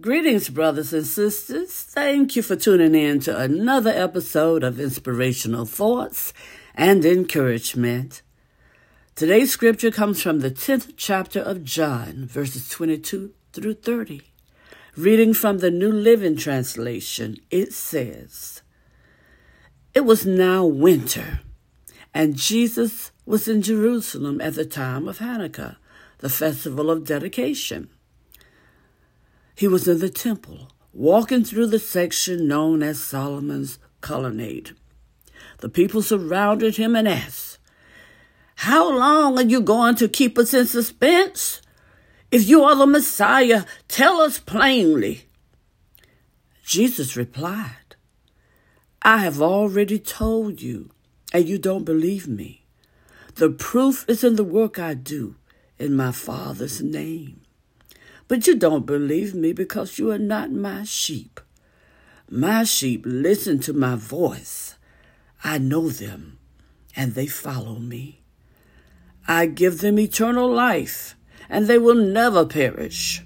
Greetings, brothers and sisters. Thank you for tuning in to another episode of Inspirational Thoughts and Encouragement. Today's scripture comes from the 10th chapter of John, verses 22 through 30. Reading from the New Living Translation, it says, It was now winter, and Jesus was in Jerusalem at the time of Hanukkah, the festival of dedication. He was in the temple, walking through the section known as Solomon's colonnade. The people surrounded him and asked, How long are you going to keep us in suspense? If you are the Messiah, tell us plainly. Jesus replied, I have already told you, and you don't believe me. The proof is in the work I do in my Father's name. But you don't believe me because you are not my sheep. My sheep listen to my voice. I know them, and they follow me. I give them eternal life, and they will never perish.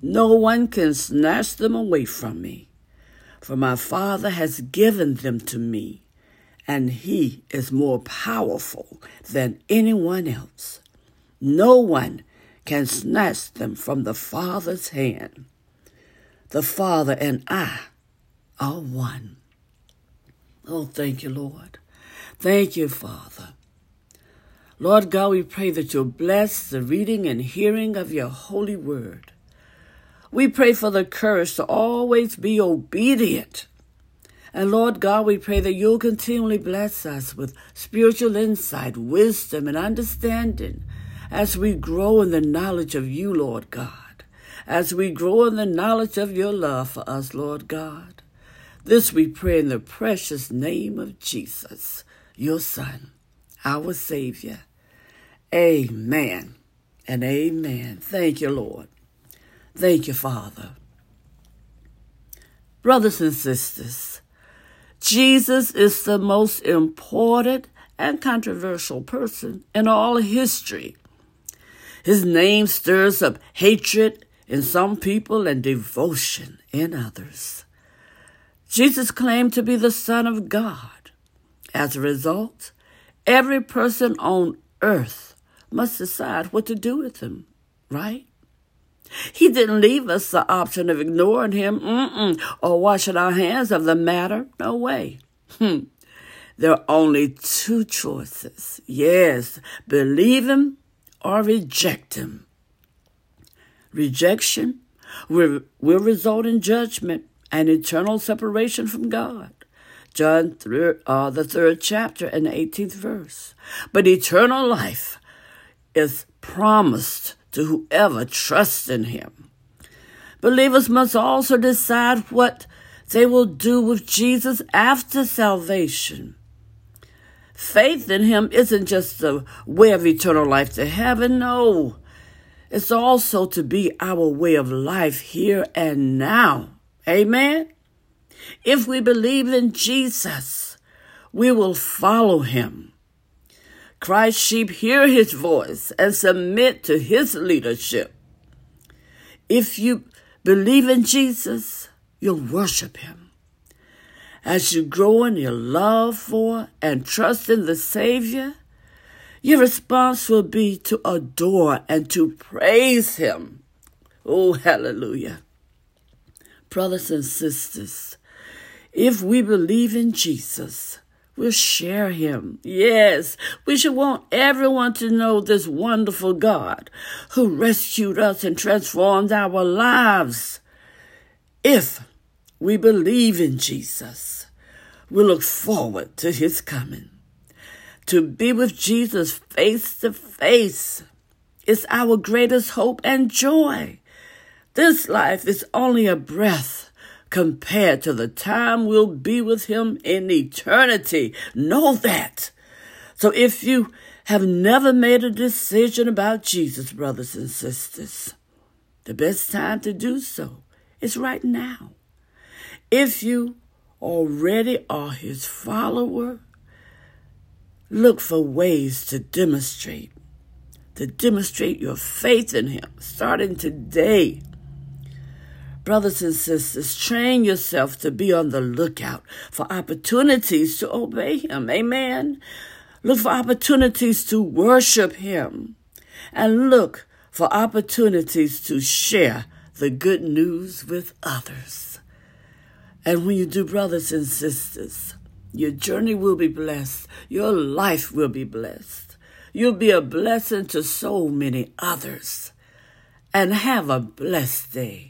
No one can snatch them away from me, for my Father has given them to me, and He is more powerful than anyone else. No one can snatch them from the Father's hand. The Father and I are one. Oh, thank you, Lord. Thank you, Father. Lord God, we pray that you'll bless the reading and hearing of your holy word. We pray for the courage to always be obedient. And Lord God, we pray that you'll continually bless us with spiritual insight, wisdom, and understanding as we grow in the knowledge of you, Lord God, as we grow in the knowledge of your love for us, Lord God. This we pray in the precious name of Jesus, your Son, our Savior. Amen and amen. Thank you, Lord. Thank you, Father. Brothers and sisters, Jesus is the most important and controversial person in all history. His name stirs up hatred in some people and devotion in others. Jesus claimed to be the Son of God. As a result, every person on earth must decide what to do with him, right? He didn't leave us the option of ignoring him Mm-mm. or washing our hands of the matter. No way. Hmm. There are only two choices. Yes, believe him or reject him. Rejection will, will result in judgment and eternal separation from God. John, uh, the third chapter and the 18th verse. But eternal life is promised to whoever trusts in him. Believers must also decide what they will do with Jesus after salvation. Faith in Him isn't just the way of eternal life to heaven, no. It's also to be our way of life here and now. Amen? If we believe in Jesus, we will follow Him. Christ's sheep hear His voice and submit to His leadership. If you believe in Jesus, you'll worship Him. As you grow in your love for and trust in the Savior, your response will be to adore and to praise Him. Oh, hallelujah. Brothers and sisters, if we believe in Jesus, we'll share Him. Yes, we should want everyone to know this wonderful God who rescued us and transformed our lives. If we believe in Jesus. We look forward to his coming. To be with Jesus face to face is our greatest hope and joy. This life is only a breath compared to the time we'll be with him in eternity. Know that. So if you have never made a decision about Jesus, brothers and sisters, the best time to do so is right now. If you already are his follower, look for ways to demonstrate, to demonstrate your faith in him starting today. Brothers and sisters, train yourself to be on the lookout for opportunities to obey Him. Amen. Look for opportunities to worship Him. And look for opportunities to share the good news with others. And when you do, brothers and sisters, your journey will be blessed. Your life will be blessed. You'll be a blessing to so many others. And have a blessed day.